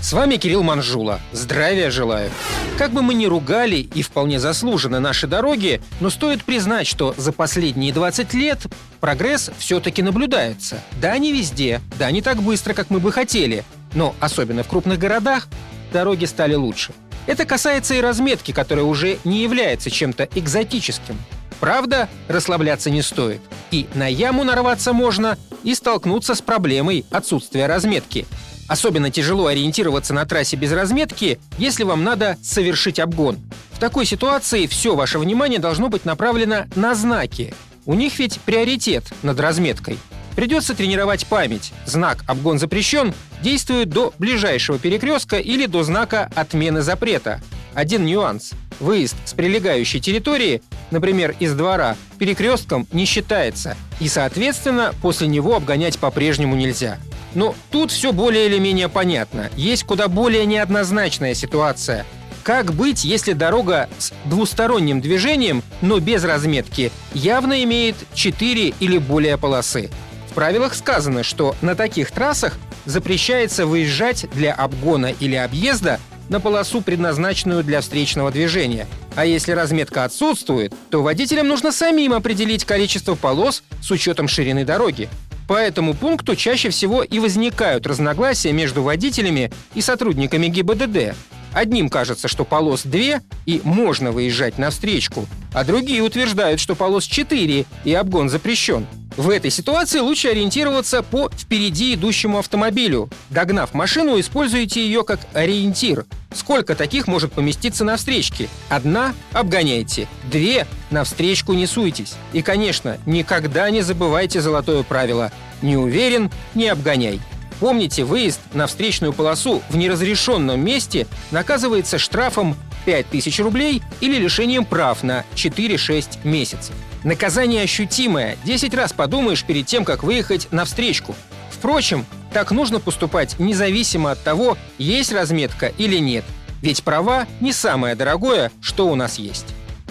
С вами Кирилл Манжула. Здравия желаю. Как бы мы ни ругали и вполне заслуженно наши дороги, но стоит признать, что за последние 20 лет прогресс все-таки наблюдается. Да, не везде, да, не так быстро, как мы бы хотели, но особенно в крупных городах дороги стали лучше. Это касается и разметки, которая уже не является чем-то экзотическим. Правда, расслабляться не стоит. И на яму нарваться можно, и столкнуться с проблемой отсутствия разметки – Особенно тяжело ориентироваться на трассе без разметки, если вам надо совершить обгон. В такой ситуации все ваше внимание должно быть направлено на знаки. У них ведь приоритет над разметкой. Придется тренировать память. Знак «Обгон запрещен» действует до ближайшего перекрестка или до знака «Отмены запрета». Один нюанс. Выезд с прилегающей территории, например, из двора, перекрестком не считается, и, соответственно, после него обгонять по-прежнему нельзя. Но тут все более или менее понятно. Есть куда более неоднозначная ситуация. Как быть, если дорога с двусторонним движением, но без разметки, явно имеет 4 или более полосы? В правилах сказано, что на таких трассах запрещается выезжать для обгона или объезда на полосу, предназначенную для встречного движения. А если разметка отсутствует, то водителям нужно самим определить количество полос с учетом ширины дороги. По этому пункту чаще всего и возникают разногласия между водителями и сотрудниками ГИБДД. Одним кажется, что полос 2 и можно выезжать на встречку, а другие утверждают, что полос 4 и обгон запрещен. В этой ситуации лучше ориентироваться по впереди идущему автомобилю. Догнав машину, используйте ее как ориентир. Сколько таких может поместиться на встречке? Одна – обгоняйте. Две – на встречку не суйтесь. И, конечно, никогда не забывайте золотое правило – не уверен – не обгоняй. Помните, выезд на встречную полосу в неразрешенном месте наказывается штрафом 5000 рублей или лишением прав на 4-6 месяцев. Наказание ощутимое. 10 раз подумаешь перед тем, как выехать на встречку. Впрочем, так нужно поступать независимо от того, есть разметка или нет. Ведь права не самое дорогое, что у нас есть.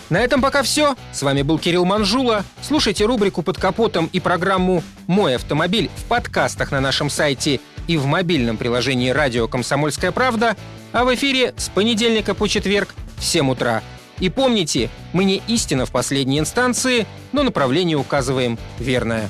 На этом пока все. С вами был Кирилл Манжула. Слушайте рубрику «Под капотом» и программу «Мой автомобиль» в подкастах на нашем сайте и в мобильном приложении «Радио Комсомольская правда», а в эфире с понедельника по четверг в 7 утра. И помните, мы не истина в последней инстанции, но направление указываем верное.